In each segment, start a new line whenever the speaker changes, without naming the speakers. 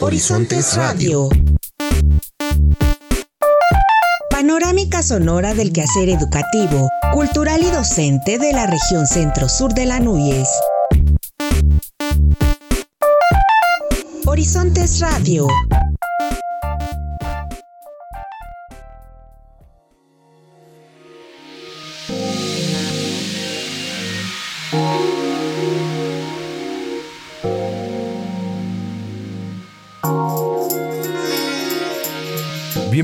Horizontes Radio. Panorámica sonora del quehacer educativo, cultural y docente de la región centro-sur de la Núñez. Horizontes Radio.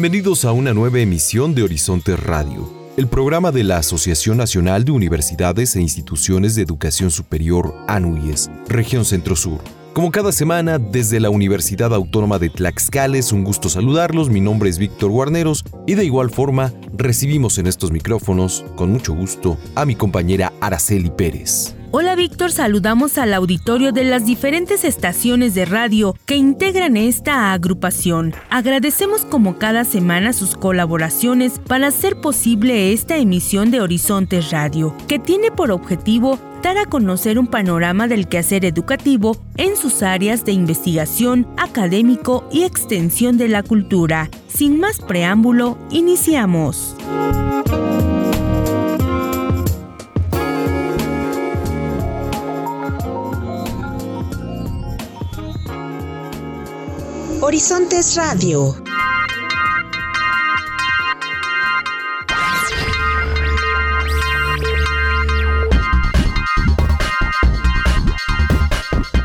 Bienvenidos a una nueva emisión de Horizonte Radio, el programa de la Asociación Nacional de Universidades e Instituciones de Educación Superior, ANUYES, Región Centro Sur. Como cada semana, desde la Universidad Autónoma de Tlaxcala es un gusto saludarlos, mi nombre es Víctor Guarneros y de igual forma recibimos en estos micrófonos, con mucho gusto, a mi compañera Araceli Pérez.
Hola Víctor, saludamos al auditorio de las diferentes estaciones de radio que integran esta agrupación. Agradecemos como cada semana sus colaboraciones para hacer posible esta emisión de Horizontes Radio, que tiene por objetivo dar a conocer un panorama del quehacer educativo en sus áreas de investigación, académico y extensión de la cultura. Sin más preámbulo, iniciamos.
Horizontes Radio.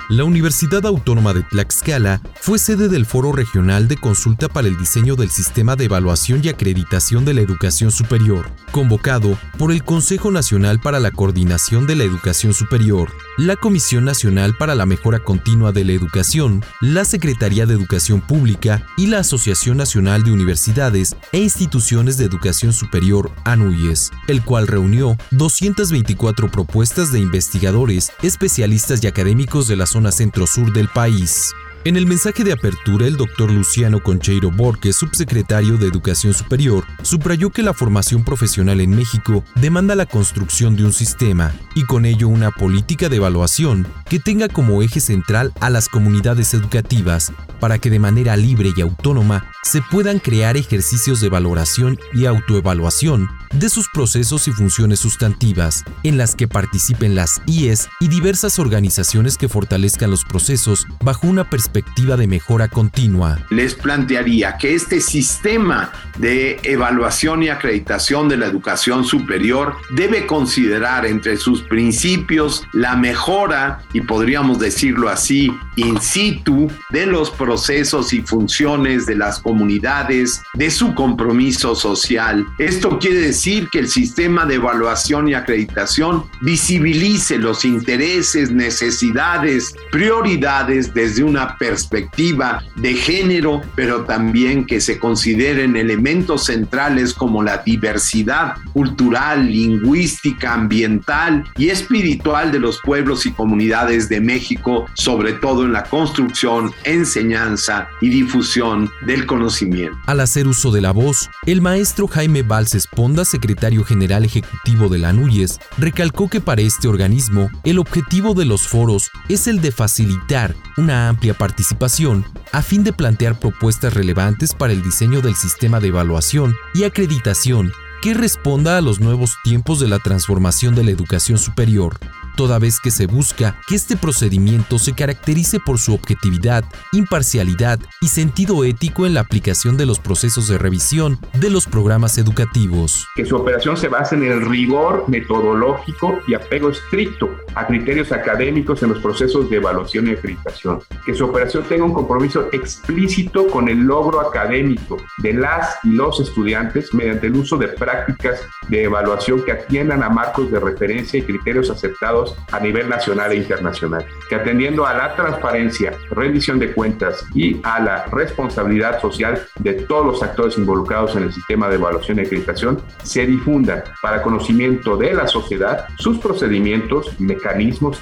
La Universidad Autónoma de Tlaxcala fue sede del Foro Regional de Consulta para el Diseño del Sistema de Evaluación y Acreditación de la Educación Superior, convocado por el Consejo Nacional para la Coordinación de la Educación Superior, la Comisión Nacional para la Mejora Continua de la Educación, la Secretaría de Educación Pública y la Asociación Nacional de Universidades e Instituciones de Educación Superior, ANUYES, el cual reunió 224 propuestas de investigadores, especialistas y académicos de la zona centro-sur del país. En el mensaje de apertura, el doctor Luciano Concheiro Borges, subsecretario de Educación Superior, subrayó que la formación profesional en México demanda la construcción de un sistema y con ello una política de evaluación que tenga como eje central a las comunidades educativas para que de manera libre y autónoma se puedan crear ejercicios de valoración y autoevaluación de sus procesos y funciones sustantivas, en las que participen las IES y diversas organizaciones que fortalezcan los procesos bajo una perspectiva de mejora continua.
Les plantearía que este sistema de evaluación y acreditación de la educación superior debe considerar entre sus principios la mejora, y podríamos decirlo así, in situ, de los procesos y funciones de las comunidades, de su compromiso social. Esto quiere decir que el sistema de evaluación y acreditación visibilice los intereses, necesidades, prioridades desde una perspectiva de género, pero también que se consideren elementos centrales como la diversidad cultural, lingüística, ambiental y espiritual de los pueblos y comunidades de México, sobre todo en la construcción, enseñanza y difusión del conocimiento.
Al hacer uso de la voz, el maestro Jaime Valls Esponda secretario general ejecutivo de la NUYES, recalcó que para este organismo el objetivo de los foros es el de facilitar una amplia participación a fin de plantear propuestas relevantes para el diseño del sistema de evaluación y acreditación que responda a los nuevos tiempos de la transformación de la educación superior toda vez que se busca que este procedimiento se caracterice por su objetividad, imparcialidad y sentido ético en la aplicación de los procesos de revisión de los programas educativos.
Que su operación se base en el rigor metodológico y apego estricto a criterios académicos en los procesos de evaluación y acreditación. Que su operación tenga un compromiso explícito con el logro académico de las y los estudiantes mediante el uso de prácticas de evaluación que atiendan a marcos de referencia y criterios aceptados a nivel nacional e internacional, que atendiendo a la transparencia, rendición de cuentas y a la responsabilidad social de todos los actores involucrados en el sistema de evaluación y acreditación, se difunda para conocimiento de la sociedad sus procedimientos, mecanismos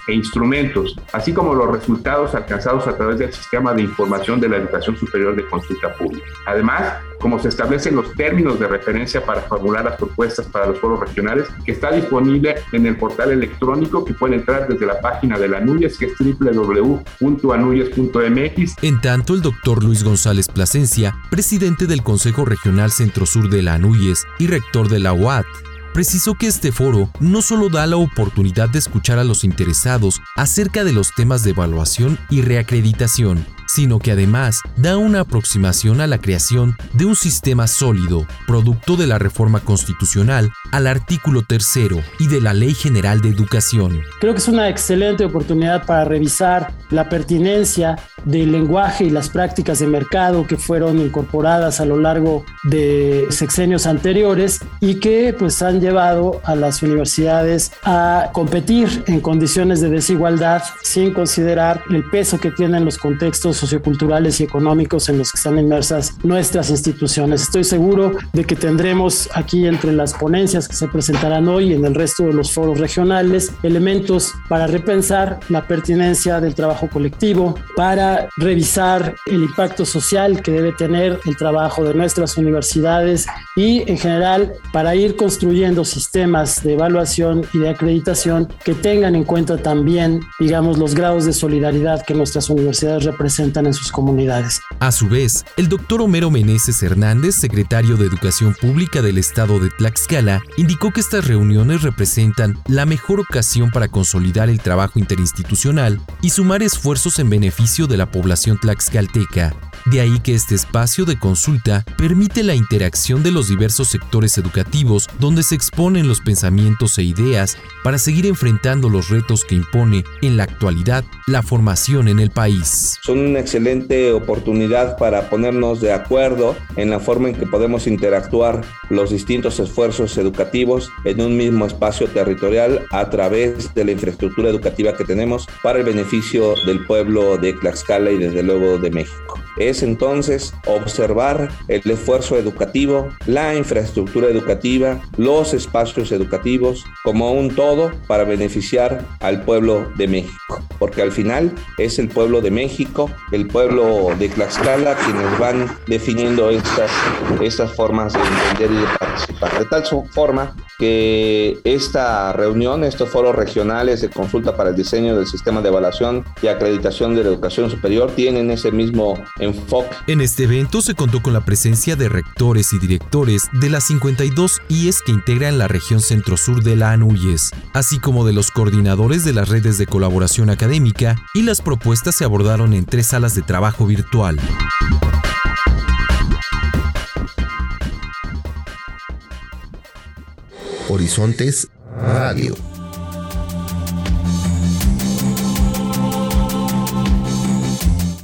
e instrumentos, así como los resultados alcanzados a través del sistema de información de la educación superior de consulta pública. Además, como se establecen los términos de referencia para formular las propuestas para los foros regionales, que está disponible en el portal electrónico que puede entrar desde la página de la NUYES, que es www.anuyes.mx.
En tanto, el doctor Luis González Plasencia, presidente del Consejo Regional Centro Sur de la ANUYES y rector de la UAT, precisó que este foro no solo da la oportunidad de escuchar a los interesados acerca de los temas de evaluación y reacreditación, sino que además da una aproximación a la creación de un sistema sólido, producto de la reforma constitucional al artículo tercero y de la Ley General de Educación.
Creo que es una excelente oportunidad para revisar la pertinencia del lenguaje y las prácticas de mercado que fueron incorporadas a lo largo de sexenios anteriores y que pues han llevado a las universidades a competir en condiciones de desigualdad sin considerar el peso que tienen los contextos socioculturales y económicos en los que están inmersas nuestras instituciones. Estoy seguro de que tendremos aquí entre las ponencias que se presentarán hoy en el resto de los foros regionales elementos para repensar la pertinencia del trabajo colectivo, para revisar el impacto social que debe tener el trabajo de nuestras universidades y en general para ir construyendo sistemas de evaluación y de acreditación que tengan en cuenta también, digamos, los grados de solidaridad que nuestras universidades representan en sus comunidades.
A su vez, el doctor Homero Meneses Hernández, secretario de Educación Pública del Estado de Tlaxcala, indicó que estas reuniones representan la mejor ocasión para consolidar el trabajo interinstitucional y sumar esfuerzos en beneficio de la población tlaxcalteca. De ahí que este espacio de consulta permite la interacción de los diversos sectores educativos donde se exponen los pensamientos e ideas para seguir enfrentando los retos que impone en la actualidad la formación en el país.
Son una excelente oportunidad para ponernos de acuerdo en la forma en que podemos interactuar los distintos esfuerzos educativos en un mismo espacio territorial a través de la infraestructura educativa que tenemos para el beneficio del pueblo de Tlaxcala y desde luego de México entonces observar el esfuerzo educativo, la infraestructura educativa, los espacios educativos como un todo para beneficiar al pueblo de México. Porque al final es el pueblo de México, el pueblo de Tlaxcala quienes van definiendo estas, estas formas de entender y de participar. De tal forma que esta reunión, estos foros regionales de consulta para el diseño del sistema de evaluación y acreditación de la educación superior tienen ese mismo enfoque.
En este evento se contó con la presencia de rectores y directores de las 52 IES que integran la región centro-sur de la ANUYES, así como de los coordinadores de las redes de colaboración académica y las propuestas se abordaron en tres salas de trabajo virtual.
Horizontes Radio.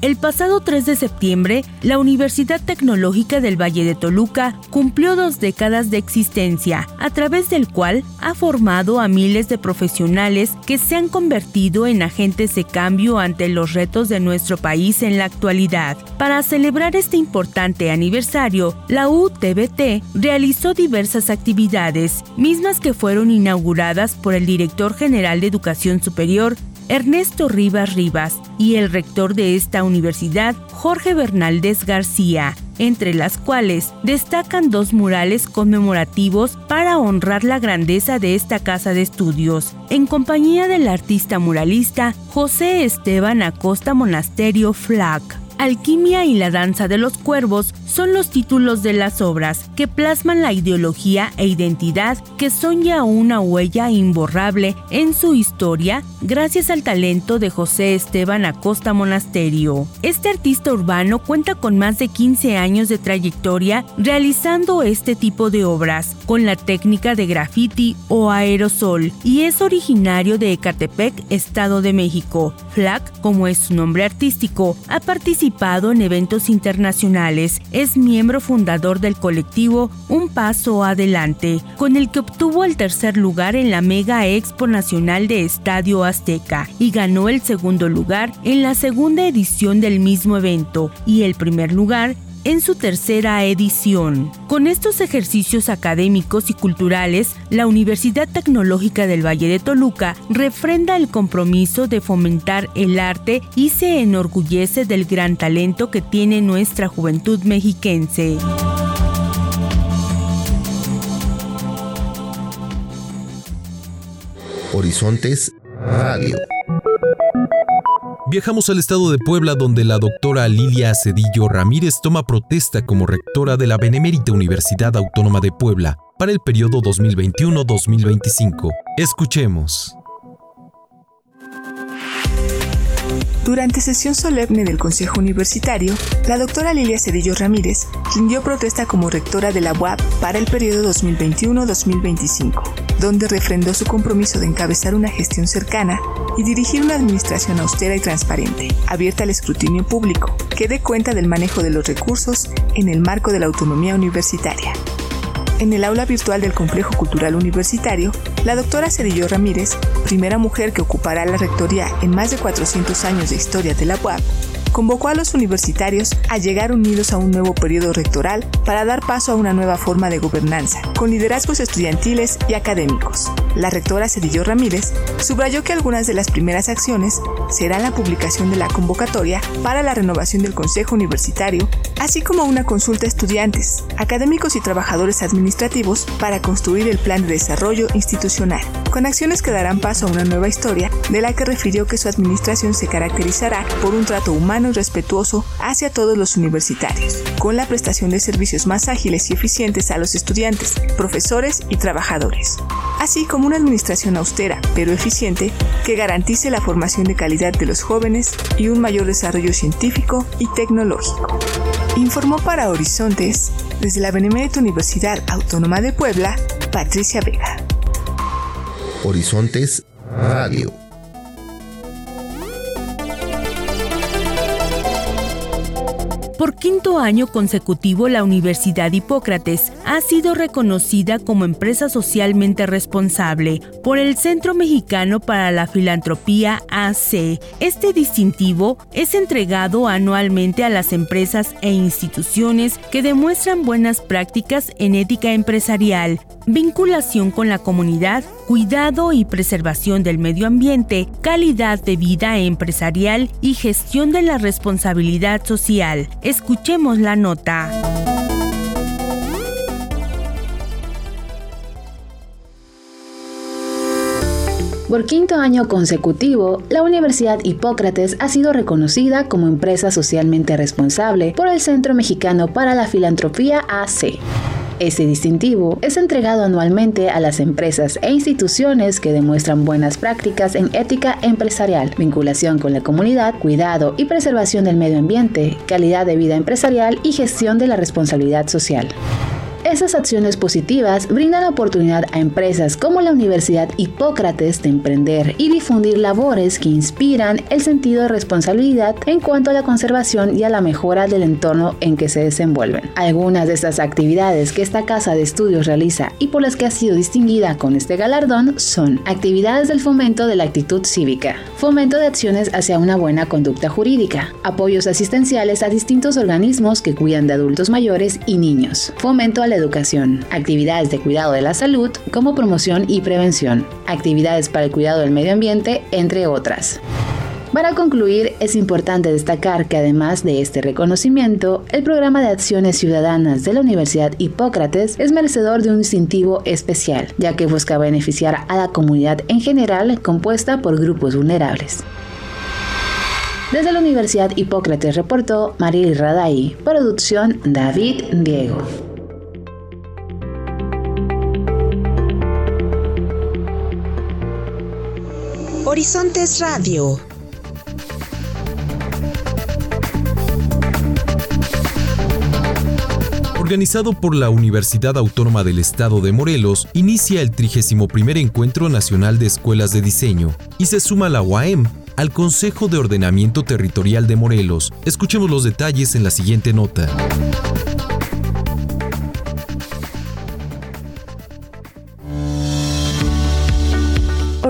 El pasado 3 de septiembre, la Universidad Tecnológica del Valle de Toluca cumplió dos décadas de existencia, a través del cual ha formado a miles de profesionales que se han convertido en agentes de cambio ante los retos de nuestro país en la actualidad. Para celebrar este importante aniversario, la UTBT realizó diversas actividades, mismas que fueron inauguradas por el director general de Educación Superior, Ernesto Rivas Rivas y el rector de esta universidad, Jorge Bernaldez García, entre las cuales destacan dos murales conmemorativos para honrar la grandeza de esta casa de estudios, en compañía del artista muralista José Esteban Acosta Monasterio Flack. Alquimia y la danza de los cuervos son los títulos de las obras que plasman la ideología e identidad que son ya una huella imborrable en su historia gracias al talento de José Esteban Acosta Monasterio. Este artista urbano cuenta con más de 15 años de trayectoria realizando este tipo de obras con la técnica de graffiti o aerosol y es originario de Ecatepec, Estado de México. Flack, como es su nombre artístico, ha participado en eventos internacionales, es miembro fundador del colectivo Un Paso Adelante, con el que obtuvo el tercer lugar en la Mega Expo Nacional de Estadio Azteca y ganó el segundo lugar en la segunda edición del mismo evento y el primer lugar en su tercera edición. Con estos ejercicios académicos y culturales, la Universidad Tecnológica del Valle de Toluca refrenda el compromiso de fomentar el arte y se enorgullece del gran talento que tiene nuestra juventud mexiquense.
Horizontes Radio.
Viajamos al estado de Puebla donde la doctora Lilia Cedillo Ramírez toma protesta como rectora de la Benemérita Universidad Autónoma de Puebla para el periodo 2021-2025. Escuchemos.
Durante sesión solemne del Consejo Universitario, la doctora Lilia Cedillo Ramírez rindió protesta como rectora de la UAP para el periodo 2021-2025, donde refrendó su compromiso de encabezar una gestión cercana y dirigir una administración austera y transparente, abierta al escrutinio público, que dé cuenta del manejo de los recursos en el marco de la autonomía universitaria. En el aula virtual del Complejo Cultural Universitario, la doctora Cedillo Ramírez, primera mujer que ocupará la rectoría en más de 400 años de historia de la UAP, convocó a los universitarios a llegar unidos a un nuevo periodo rectoral para dar paso a una nueva forma de gobernanza, con liderazgos estudiantiles y académicos. La rectora Cedillo Ramírez subrayó que algunas de las primeras acciones serán la publicación de la convocatoria para la renovación del Consejo Universitario, así como una consulta a estudiantes, académicos y trabajadores administrativos para construir el plan de desarrollo institucional, con acciones que darán paso a una nueva historia de la que refirió que su administración se caracterizará por un trato humano y respetuoso hacia todos los universitarios, con la prestación de servicios más ágiles y eficientes a los estudiantes, profesores y trabajadores, así como una administración austera pero eficiente que garantice la formación de calidad de los jóvenes y un mayor desarrollo científico y tecnológico. Informó para Horizontes, desde la Benemérita Universidad Autónoma de Puebla, Patricia Vega.
Horizontes Radio.
Quinto año consecutivo, la Universidad Hipócrates ha sido reconocida como empresa socialmente responsable por el Centro Mexicano para la Filantropía AC. Este distintivo es entregado anualmente a las empresas e instituciones que demuestran buenas prácticas en ética empresarial, vinculación con la comunidad, cuidado y preservación del medio ambiente, calidad de vida empresarial y gestión de la responsabilidad social. Escuchemos la nota.
Por quinto año consecutivo, la Universidad Hipócrates ha sido reconocida como empresa socialmente responsable por el Centro Mexicano para la Filantropía AC. Este distintivo es entregado anualmente a las empresas e instituciones que demuestran buenas prácticas en ética empresarial, vinculación con la comunidad, cuidado y preservación del medio ambiente, calidad de vida empresarial y gestión de la responsabilidad social. Esas acciones positivas brindan oportunidad a empresas como la Universidad Hipócrates de emprender y difundir labores que inspiran el sentido de responsabilidad en cuanto a la conservación y a la mejora del entorno en que se desenvuelven. Algunas de estas actividades que esta casa de estudios realiza y por las que ha sido distinguida con este galardón son actividades del fomento de la actitud cívica, fomento de acciones hacia una buena conducta jurídica, apoyos asistenciales a distintos organismos que cuidan de adultos mayores y niños, fomento a educación, actividades de cuidado de la salud como promoción y prevención, actividades para el cuidado del medio ambiente, entre otras. Para concluir, es importante destacar que además de este reconocimiento, el programa de acciones ciudadanas de la Universidad Hipócrates es merecedor de un distintivo especial, ya que busca beneficiar a la comunidad en general compuesta por grupos vulnerables. Desde la Universidad Hipócrates reportó Mariel Raday, producción David Diego.
Horizontes Radio.
Organizado por la Universidad Autónoma del Estado de Morelos, inicia el 31 Encuentro Nacional de Escuelas de Diseño y se suma la UAM al Consejo de Ordenamiento Territorial de Morelos. Escuchemos los detalles en la siguiente nota.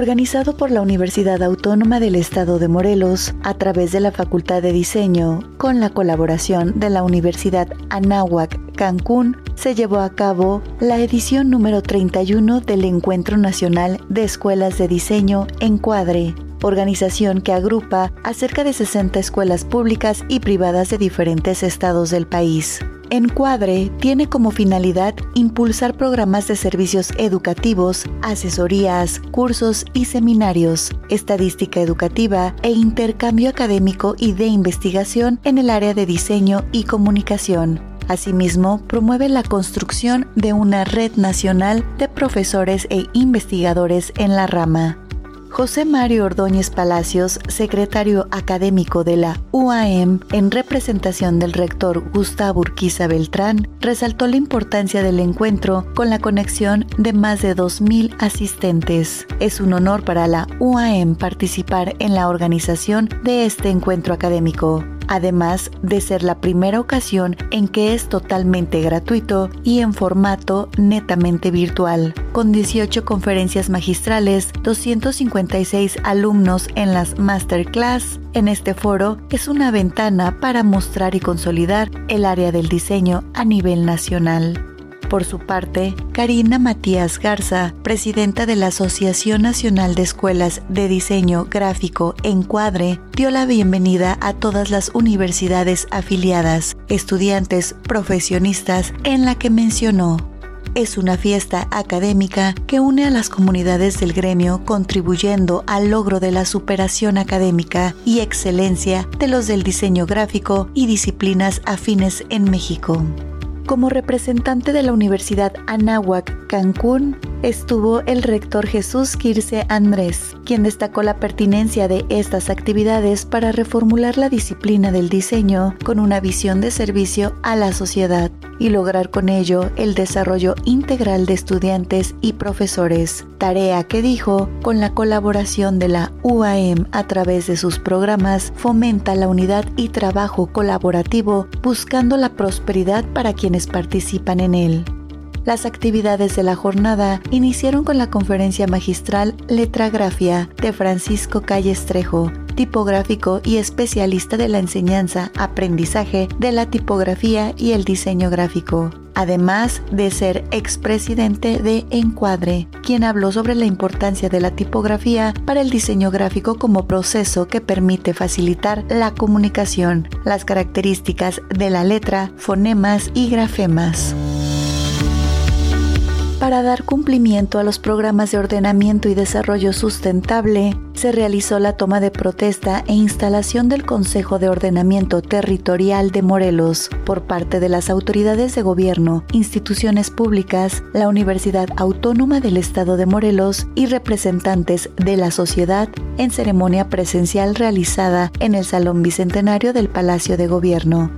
Organizado por la Universidad Autónoma del Estado de Morelos a través de la Facultad de Diseño, con la colaboración de la Universidad Anáhuac Cancún, se llevó a cabo la edición número 31 del Encuentro Nacional de Escuelas de Diseño Encuadre, organización que agrupa a cerca de 60 escuelas públicas y privadas de diferentes estados del país. Encuadre tiene como finalidad impulsar programas de servicios educativos, asesorías, cursos y seminarios, estadística educativa e intercambio académico y de investigación en el área de diseño y comunicación. Asimismo, promueve la construcción de una red nacional de profesores e investigadores en la rama. José Mario Ordóñez Palacios, secretario académico de la UAM, en representación del rector Gustavo Urquiza Beltrán, resaltó la importancia del encuentro con la conexión de más de 2.000 asistentes. Es un honor para la UAM participar en la organización de este encuentro académico además de ser la primera ocasión en que es totalmente gratuito y en formato netamente virtual, con 18 conferencias magistrales, 256 alumnos en las masterclass. En este foro es una ventana para mostrar y consolidar el área del diseño a nivel nacional. Por su parte, Karina Matías Garza, presidenta de la Asociación Nacional de Escuelas de Diseño Gráfico Encuadre, dio la bienvenida a todas las universidades afiliadas, estudiantes, profesionistas, en la que mencionó es una fiesta académica que une a las comunidades del gremio contribuyendo al logro de la superación académica y excelencia de los del diseño gráfico y disciplinas afines en México. Como representante de la Universidad Anáhuac Cancún, estuvo el rector Jesús Quirce Andrés, quien destacó la pertinencia de estas actividades para reformular la disciplina del diseño con una visión de servicio a la sociedad y lograr con ello el desarrollo integral de estudiantes y profesores, tarea que dijo, con la colaboración de la UAM a través de sus programas, fomenta la unidad y trabajo colaborativo buscando la prosperidad para quienes participan en él. Las actividades de la jornada iniciaron con la conferencia magistral Letragrafia de Francisco Calle Trejo, tipográfico y especialista de la enseñanza, aprendizaje de la tipografía y el diseño gráfico, además de ser expresidente de Encuadre, quien habló sobre la importancia de la tipografía para el diseño gráfico como proceso que permite facilitar la comunicación, las características de la letra, fonemas y grafemas para dar cumplimiento a los programas de ordenamiento y desarrollo sustentable, se realizó la toma de protesta e instalación del Consejo de Ordenamiento Territorial de Morelos por parte de las autoridades de gobierno, instituciones públicas, la Universidad Autónoma del Estado de Morelos y representantes de la sociedad en ceremonia presencial realizada en el Salón Bicentenario del Palacio de Gobierno.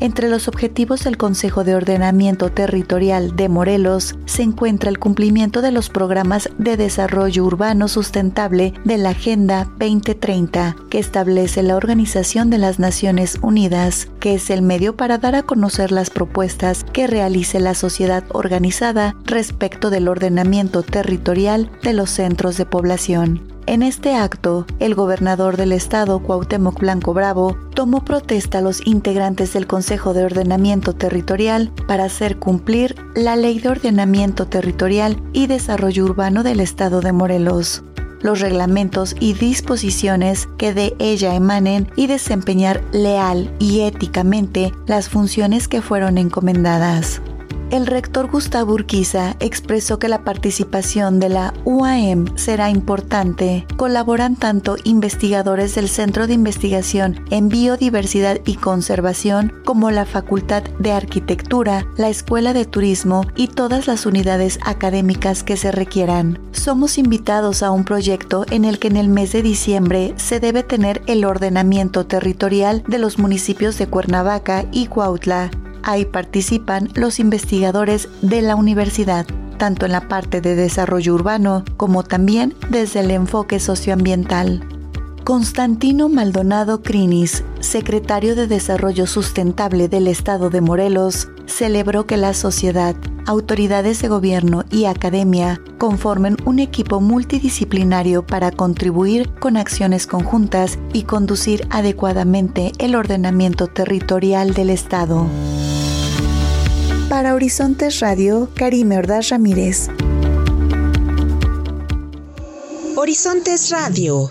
Entre los objetivos del Consejo de Ordenamiento Territorial de Morelos se encuentra el cumplimiento de los programas de desarrollo urbano sustentable de la Agenda 2030, que establece la Organización de las Naciones Unidas, que es el medio para dar a conocer las propuestas que realice la sociedad organizada respecto del ordenamiento territorial de los centros de población. En este acto, el gobernador del estado, Cuauhtémoc Blanco Bravo, tomó protesta a los integrantes del Consejo de Ordenamiento Territorial para hacer cumplir la Ley de Ordenamiento Territorial y Desarrollo Urbano del estado de Morelos los reglamentos y disposiciones que de ella emanen y desempeñar leal y éticamente las funciones que fueron encomendadas. El rector Gustavo Urquiza expresó que la participación de la UAM será importante. Colaboran tanto investigadores del Centro de Investigación en Biodiversidad y Conservación como la Facultad de Arquitectura, la Escuela de Turismo y todas las unidades académicas que se requieran. Somos invitados a un proyecto en el que en el mes de diciembre se debe tener el ordenamiento territorial de los municipios de Cuernavaca y Cuautla Ahí participan los investigadores de la universidad, tanto en la parte de desarrollo urbano como también desde el enfoque socioambiental. Constantino Maldonado Crinis, secretario de Desarrollo Sustentable del Estado de Morelos, celebró que la sociedad, autoridades de gobierno y academia conformen un equipo multidisciplinario para contribuir con acciones conjuntas y conducir adecuadamente el ordenamiento territorial del Estado. Para Horizontes Radio, Karime Ordaz Ramírez.
Horizontes Radio.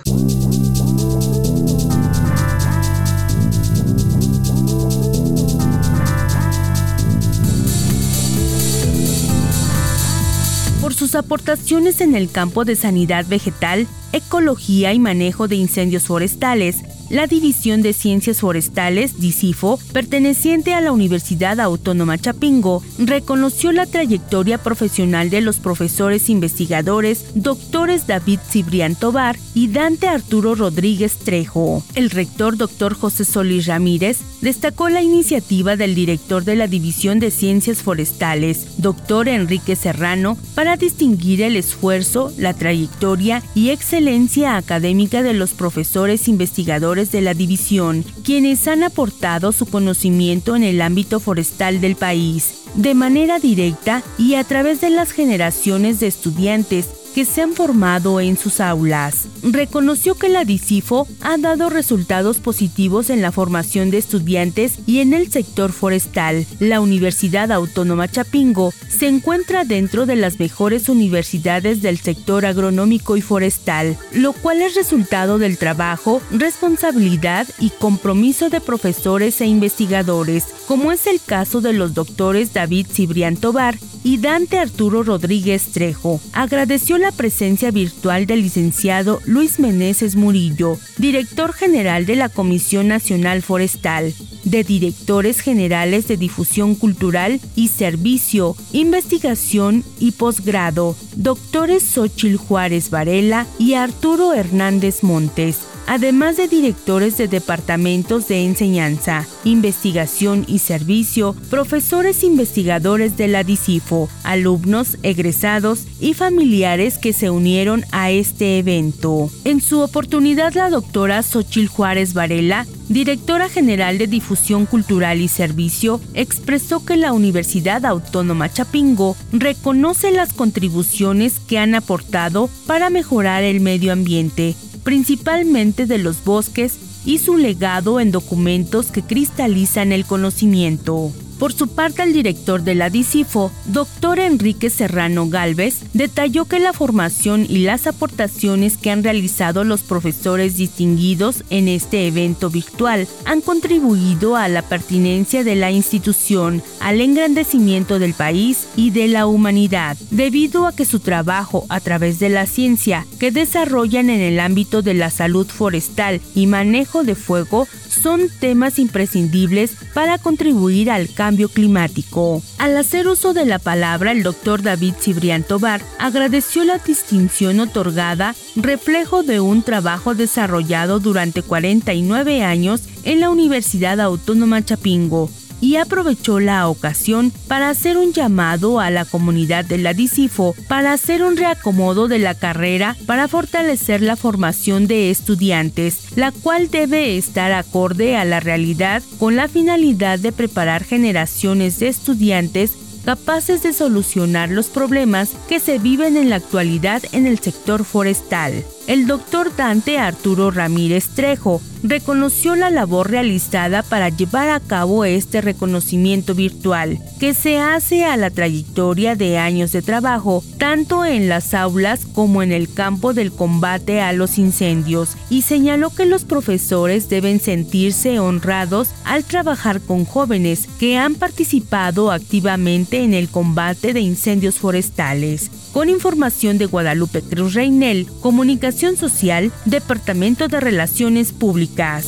Por sus aportaciones en el campo de sanidad vegetal, ecología y manejo de incendios forestales, la División de Ciencias Forestales, DICIFO, perteneciente a la Universidad Autónoma Chapingo, reconoció la trayectoria profesional de los profesores investigadores doctores David Cibrián Tobar y Dante Arturo Rodríguez Trejo. El rector doctor José Solís Ramírez destacó la iniciativa del director de la División de Ciencias Forestales, doctor Enrique Serrano, para distinguir el esfuerzo, la trayectoria y excelencia académica de los profesores investigadores de la división, quienes han aportado su conocimiento en el ámbito forestal del país, de manera directa y a través de las generaciones de estudiantes que se han formado en sus aulas. Reconoció que la DICIFO ha dado resultados positivos en la formación de estudiantes y en el sector forestal. La Universidad Autónoma Chapingo se encuentra dentro de las mejores universidades del sector agronómico y forestal, lo cual es resultado del trabajo, responsabilidad y compromiso de profesores e investigadores, como es el caso de los doctores David Cibrián Tobar y Dante Arturo Rodríguez Trejo. Agradeció la presencia virtual del licenciado Luis Meneses Murillo, director general de la Comisión Nacional Forestal, de directores generales de difusión cultural y servicio, investigación y posgrado, doctores Xochil Juárez Varela y Arturo Hernández Montes además de directores de departamentos de enseñanza, investigación y servicio, profesores investigadores de la DICIFO, alumnos, egresados y familiares que se unieron a este evento. En su oportunidad, la doctora Xochil Juárez Varela directora general de Difusión Cultural y Servicio, expresó que la Universidad Autónoma Chapingo reconoce las contribuciones que han aportado para mejorar el medio ambiente, principalmente de los bosques y su legado en documentos que cristalizan el conocimiento. Por su parte, el director de la DICIFO, doctor Enrique Serrano Galvez, detalló que la formación y las aportaciones que han realizado los profesores distinguidos en este evento virtual han contribuido a la pertinencia de la institución, al engrandecimiento del país y de la humanidad, debido a que su trabajo a través de la ciencia que desarrollan en el ámbito de la salud forestal y manejo de fuego son temas imprescindibles para contribuir al cambio climático. Al hacer uso de la palabra, el doctor David Cibrián Tobar agradeció la distinción otorgada, reflejo de un trabajo desarrollado durante 49 años en la Universidad Autónoma Chapingo, y aprovechó la ocasión para hacer un llamado a la comunidad de la DICIFO para hacer un reacomodo de la carrera para fortalecer la formación de estudiantes, la cual debe estar acorde a la realidad con la finalidad de preparar generaciones de estudiantes capaces de solucionar los problemas que se viven en la actualidad en el sector forestal. El doctor Dante Arturo Ramírez Trejo reconoció la labor realizada para llevar a cabo este reconocimiento virtual, que se hace a la trayectoria de años de trabajo, tanto en las aulas como en el campo del combate a los incendios, y señaló que los profesores deben sentirse honrados al trabajar con jóvenes que han participado activamente en el combate de incendios forestales. Con información de Guadalupe Cruz Reinel, Comunicación Social, Departamento de Relaciones Públicas.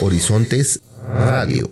Horizontes Radio.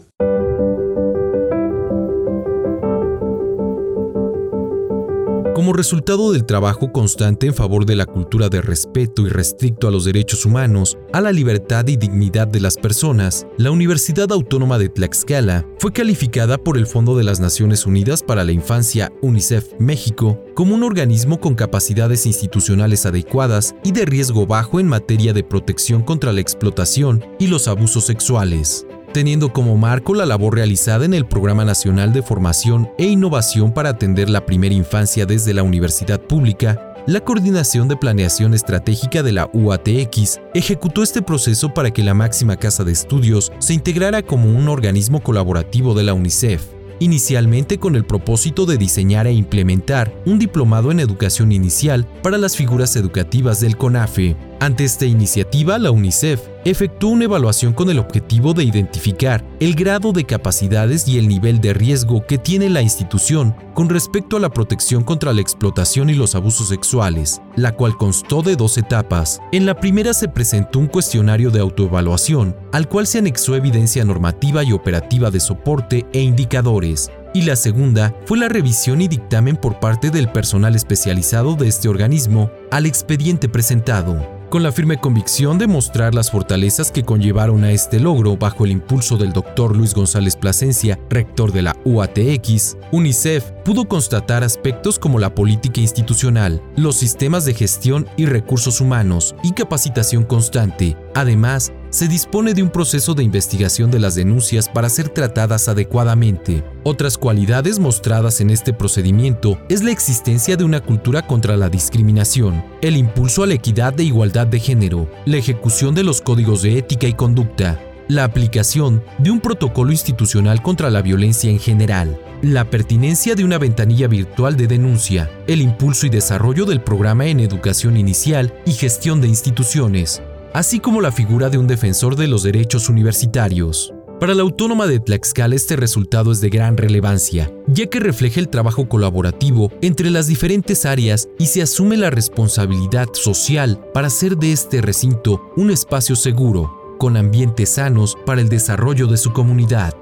Como resultado del trabajo constante en favor de la cultura de respeto y restricto a los derechos humanos, a la libertad y dignidad de las personas, la Universidad Autónoma de Tlaxcala fue calificada por el Fondo de las Naciones Unidas para la Infancia UNICEF México como un organismo con capacidades institucionales adecuadas y de riesgo bajo en materia de protección contra la explotación y los abusos sexuales teniendo como marco la labor realizada en el Programa Nacional de Formación e Innovación para atender la primera infancia desde la universidad pública, la Coordinación de Planeación Estratégica de la UATX ejecutó este proceso para que la máxima casa de estudios se integrara como un organismo colaborativo de la UNICEF inicialmente con el propósito de diseñar e implementar un diplomado en educación inicial para las figuras educativas del CONAFE. Ante esta iniciativa, la UNICEF efectuó una evaluación con el objetivo de identificar el grado de capacidades y el nivel de riesgo que tiene la institución con respecto a la protección contra la explotación y los abusos sexuales, la cual constó de dos etapas. En la primera se presentó un cuestionario de autoevaluación, al cual se anexó evidencia normativa y operativa de soporte e indicadores, y la segunda fue la revisión y dictamen por parte del personal especializado de este organismo al expediente presentado con la firme convicción de mostrar las fortalezas que conllevaron a este logro bajo el impulso del doctor Luis González Plasencia, rector de la UATX, UNICEF pudo constatar aspectos como la política institucional, los sistemas de gestión y recursos humanos y capacitación constante. Además, se dispone de un proceso de investigación de las denuncias para ser tratadas adecuadamente. Otras cualidades mostradas en este procedimiento es la existencia de una cultura contra la discriminación, el impulso a la equidad de igualdad de género, la ejecución de los códigos de ética y conducta, la aplicación de un protocolo institucional contra la violencia en general, la pertinencia de una ventanilla virtual de denuncia, el impulso y desarrollo del programa en educación inicial y gestión de instituciones, así como la figura de un defensor de los derechos universitarios. Para la Autónoma de Tlaxcala este resultado es de gran relevancia, ya que refleja el trabajo colaborativo entre las diferentes áreas y se asume la responsabilidad social para hacer de este recinto un espacio seguro, con ambientes sanos para el desarrollo de su comunidad.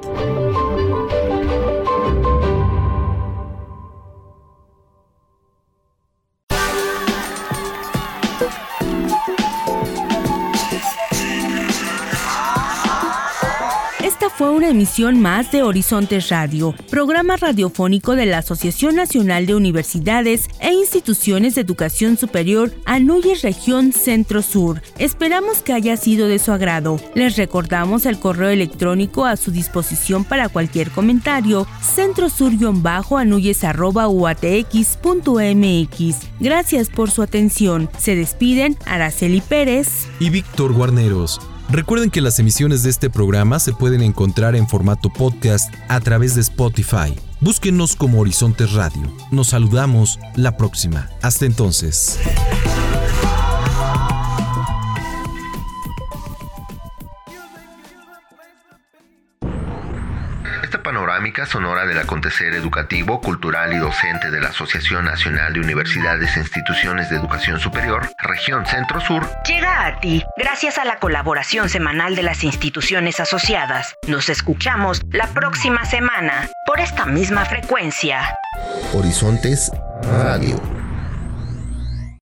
Emisión más de Horizontes Radio, programa radiofónico de la Asociación Nacional de Universidades e Instituciones de Educación Superior Anuyes Región Centro Sur. Esperamos que haya sido de su agrado. Les recordamos el correo electrónico a su disposición para cualquier comentario, centrosur-anuyes.uatx.mx. Gracias por su atención. Se despiden Araceli Pérez
y Víctor Guarneros. Recuerden que las emisiones de este programa se pueden encontrar en formato podcast a través de Spotify. Búsquenos como Horizontes Radio. Nos saludamos la próxima. Hasta entonces.
Sonora del acontecer educativo, cultural y docente de la Asociación Nacional de Universidades e Instituciones de Educación Superior, Región Centro Sur,
llega a ti gracias a la colaboración semanal de las instituciones asociadas. Nos escuchamos la próxima semana por esta misma frecuencia.
Horizontes Radio.